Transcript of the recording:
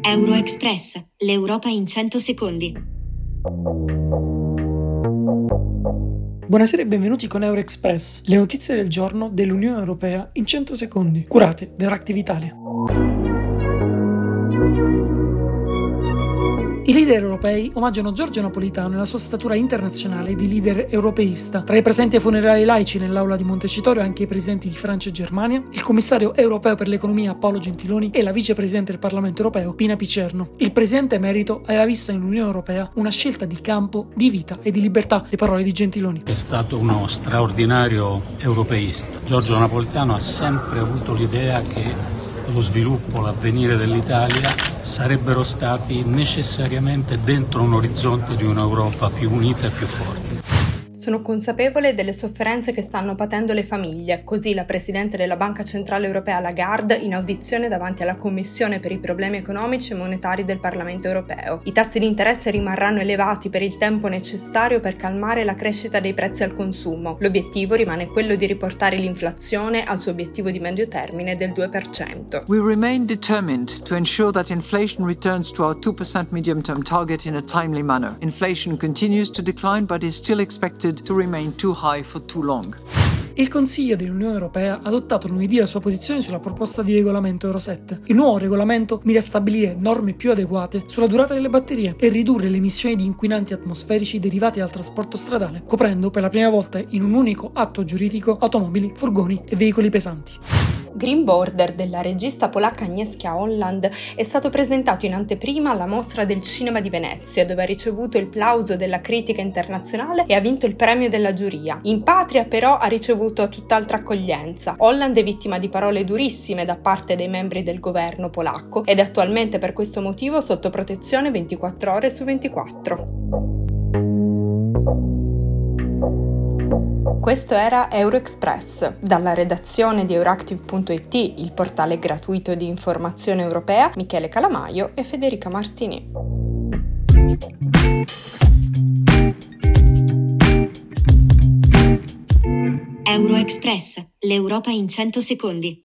Euroexpress, l'Europa in 100 secondi. Buonasera e benvenuti con Euroexpress, le notizie del giorno dell'Unione Europea in 100 secondi, curate da Reactive Italia. Leader europei omaggiano Giorgio Napolitano nella sua statura internazionale di leader europeista. Tra i presenti ai funerali laici nell'aula di Montecitorio anche i presidenti di Francia e Germania, il commissario europeo per l'economia Paolo Gentiloni e la vicepresidente del Parlamento europeo Pina Picerno. Il presidente emerito aveva visto nell'Unione Europea una scelta di campo, di vita e di libertà, le parole di Gentiloni. È stato uno straordinario europeista. Giorgio Napolitano ha sempre avuto l'idea che lo sviluppo, l'avvenire dell'Italia sarebbero stati necessariamente dentro un orizzonte di un'Europa più unita e più forte. Sono consapevole delle sofferenze che stanno patendo le famiglie, così la Presidente della Banca Centrale Europea Lagarde in audizione davanti alla Commissione per i problemi economici e monetari del Parlamento Europeo. I tassi di interesse rimarranno elevati per il tempo necessario per calmare la crescita dei prezzi al consumo. L'obiettivo rimane quello di riportare l'inflazione al suo obiettivo di medio termine del 2%. We remain determined to ensure that inflation returns to our 2% medium-term target in a timely manner. Inflation continues to decline but is still expected to remain too high for too long. Il Consiglio dell'Unione Europea ha adottato lunedì la sua posizione sulla proposta di regolamento Euro 7. Il nuovo regolamento mira a stabilire norme più adeguate sulla durata delle batterie e ridurre le emissioni di inquinanti atmosferici derivati dal trasporto stradale, coprendo per la prima volta in un unico atto giuridico automobili, furgoni e veicoli pesanti. Green Border della regista polacca Agnieszka Holland è stato presentato in anteprima alla Mostra del Cinema di Venezia, dove ha ricevuto il plauso della critica internazionale e ha vinto il premio della giuria. In patria però ha ricevuto tutt'altra accoglienza. Holland è vittima di parole durissime da parte dei membri del governo polacco ed è attualmente per questo motivo sotto protezione 24 ore su 24. Questo era Euroexpress. Dalla redazione di Euractiv.it, il portale gratuito di informazione europea, Michele Calamaio e Federica Martini. Euroexpress, l'Europa in 100 secondi.